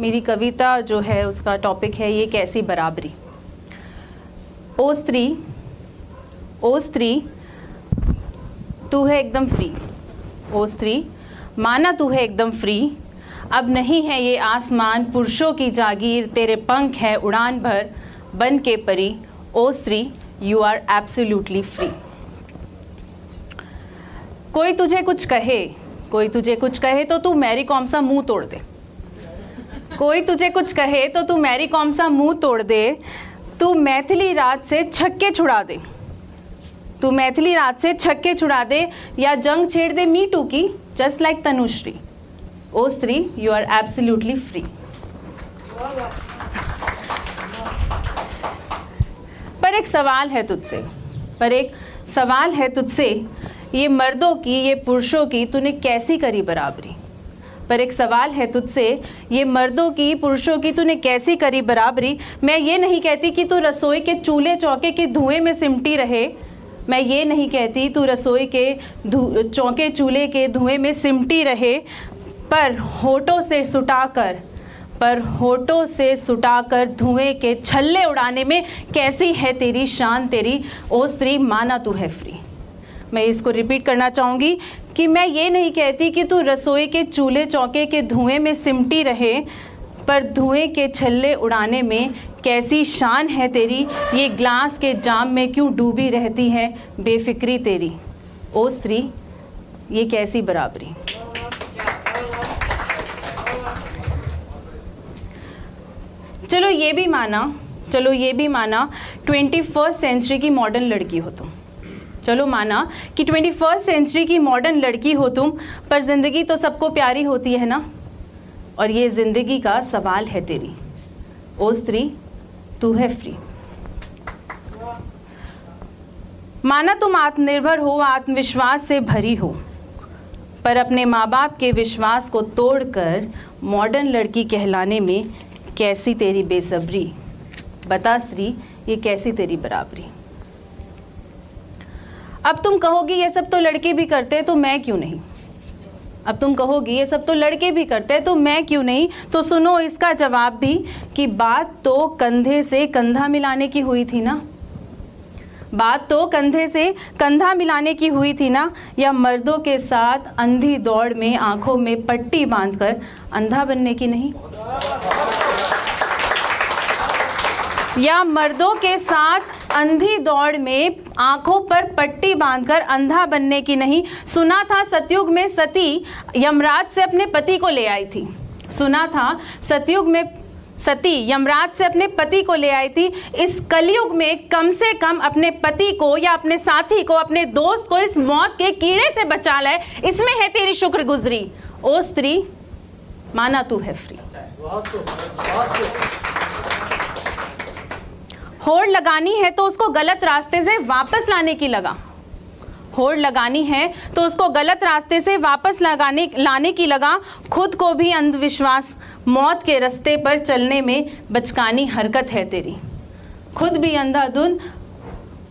मेरी कविता जो है, उसका टॉपिक है, ये कैसी बराबरी? ओ स्त्री ओ स्त्री, तू है एकदम फ्री ओ स्त्री, माना तू है एकदम फ्री अब नहीं है ये आसमान, पुरुषों की जागीर, तेरे पंख है उड़ान भर, बन के परी। ओ स्त्री यू आर एब्सोल्युटली फ्री कोई तुझे कुछ कहे, कोई तुझे कुछ कहे तो तू मैरी कॉम सा मुँह तोड़ दे। कोई तुझे कुछ कहे तो तू मैरी कॉम सा मुँह तोड़ दे। तू मैथिली रात से छक्के छुड़ा दे। तू मैथिली रात से छक्के छुड़ा दे या जंग छेड़ दे मी टू की जस्ट लाइक तनुश्री। ओ स्त्री यू आर एब्सोल्युटली फ्री पर एक सवाल है तुझसे, पर एक सवाल है तुझसे, ये मर्दों की, ये पुरुषों की, तूने कैसी करी बराबरी? पर एक सवाल है तुझसे, ये मर्दों की, पुरुषों की, तूने कैसी करी बराबरी? मैं ये नहीं कहती कि तू रसोई के चूल्हे चौके के धुएँ में सिमटी रहे। मैं ये नहीं कहती तू रसोई के चौके चूल्हे के धुएँ में सिमटी रहे, पर होठों से सुटाकर, पर होठों से सुटाकर धुएँ के छल्ले उड़ाने में कैसी है तेरी शान तेरी? ओ स्त्री, माना तू है फ्री मैं इसको रिपीट करना चाहूँगी कि मैं ये नहीं कहती कि तू रसोई के चूल्हे चौके के धुएँ में सिमटी रहे, पर धुएँ के छल्ले उड़ाने में कैसी शान है तेरी? ये ग्लास के जाम में क्यों डूबी रहती है बेफिक्री तेरी? ओ स्त्री, ये कैसी बराबरी? चलो ये भी माना, चलो ये भी माना, ट्वेंटी फ़र्स्ट सेंचुरी की मॉडर्न लड़की हो तुम। चलो माना कि ट्वेंटी फ़र्स्ट सेंचुरी की मॉडर्न लड़की हो तुम, पर ज़िंदगी तो सबको प्यारी होती है ना? और ये ज़िंदगी का सवाल है तेरी। ओ स्त्री, तू है फ्री माना तुम आत्मनिर्भर हो, आत्मविश्वास से भरी हो, पर अपने माँ बाप के विश्वास को तोड़कर मॉडर्न लड़की कहलाने में कैसी तेरी बेसब्री? बता स्त्री, ये कैसी तेरी बराबरी? अब तुम कहोगी ये सब तो लड़के भी करते हैं तो मैं क्यों नहीं? अब तुम कहोगी ये सब तो लड़के भी करते हैं तो मैं क्यों नहीं? तो सुनो इसका जवाब भी कि बात तो कंधे से कंधा मिलाने की हुई थी ना? बात तो कंधे से कंधा मिलाने की हुई थी ना? या मर्दों के साथ अंधी दौड़ में आँखों में पट्टी बांधकर अंधा बनने की नहीं? या मर्दों के साथ अंधी दौड़ में आँखों पर पट्टी बांधकर अंधा बनने की नहीं, सुना था सतयुग में सती यमराज से अपने पति को ले आई थी। सुना था सतयुग में सती यमराज से अपने पति को ले आई थी। इस कलयुग में कम से कम अपने पति को या अपने साथी को, अपने दोस्त को इस मौत के कीड़े से बचा लाए इसमें है तेरी शुक्र गुजरी ओ स्त्री, माना तू है फ्री होड़ लगानी है तो उसको गलत रास्ते से वापस लाने की लगा। होड़ लगानी है तो उसको गलत रास्ते से वापस लगाने, लाने की लगा। खुद को भी अंधविश्वास, मौत के रास्ते पर चलने में बचकानी हरकत है तेरी। खुद भी अंधाधुंध,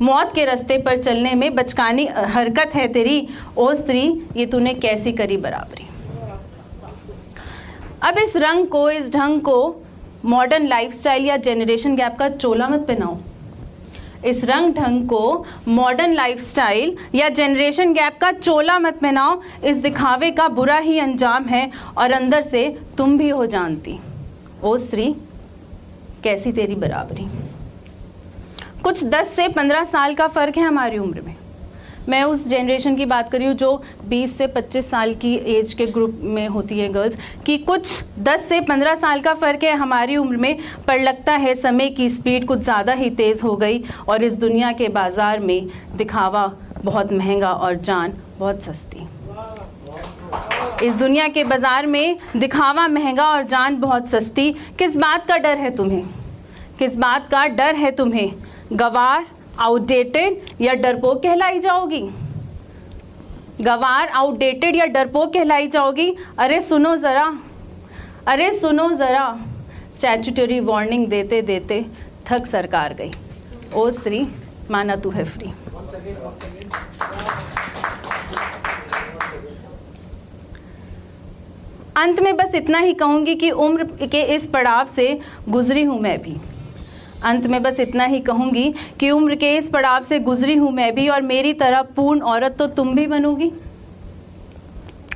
मौत के रास्ते पर चलने में बचकानी हरकत है तेरी। ओ स्त्री, ये तूने कैसी करी बराबरी? अब इस रंग को, इस ढंग को मॉडर्न लाइफस्टाइल या जनरेशन गैप का चोला मत पहनाओ। इस रंग ढंग को मॉडर्न लाइफस्टाइल या जनरेशन गैप का चोला मत पहनाओ। इस दिखावे का बुरा ही अंजाम है और अंदर से तुम भी हो जानती। ओ स्त्री, कैसी तेरी बराबरी? कुछ 10 से 15 साल का फ़र्क है हमारी उम्र में। मैं उस जनरेशन की बात कर हूँ जो 20 से 25 साल की एज के ग्रुप में होती है गर्ल्स कि कुछ 10 से 15 साल का फ़र्क है हमारी उम्र में। पर लगता है समय की स्पीड कुछ ज़्यादा ही तेज़ हो गई और इस दुनिया के बाज़ार में दिखावा बहुत महँगा और जान बहुत सस्ती। इस दुनिया के बाज़ार में दिखावा महँगा और जान बहुत सस्ती। किस बात का डर है तुम्हें? किस बात का डर है तुम्हें? गवार आउटडेटेड या डरपोक कहलाई जाओगी? गवार आउटडेटेड या डरपोक कहलाई जाओगी? अरे सुनो ज़रा। अरे सुनो ज़रा। स्टैचुटरी वार्निंग देते देते थक सरकार गई। ओ स्त्री, माना तू है फ्री अंत में बस इतना ही कहूँगी कि उम्र के इस पड़ाव से गुजरी हूँ मैं भी। अंत में बस इतना ही कहूँगी कि उम्र के इस पड़ाव से गुजरी हूँ मैं भी और मेरी तरह पूर्ण औरत तो तुम भी बनोगी।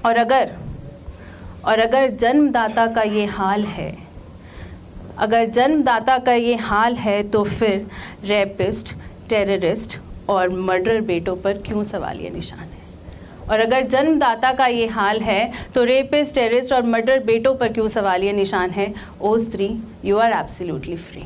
और अगर और अगर जन्मदाता का ये हाल है, अगर जन्मदाता का ये हाल है तो फिर रेपिस्ट टेररिस्ट और मर्डर बेटों पर क्यों सवाल ये निशान है? और अगर जन्मदाता का ये हाल है तो रेपिस्ट टेररिस्ट और मर्डर बेटों पर क्यों सवाल ये निशान है? ओ स्त्री यू आर एब्सोल्युटली फ्री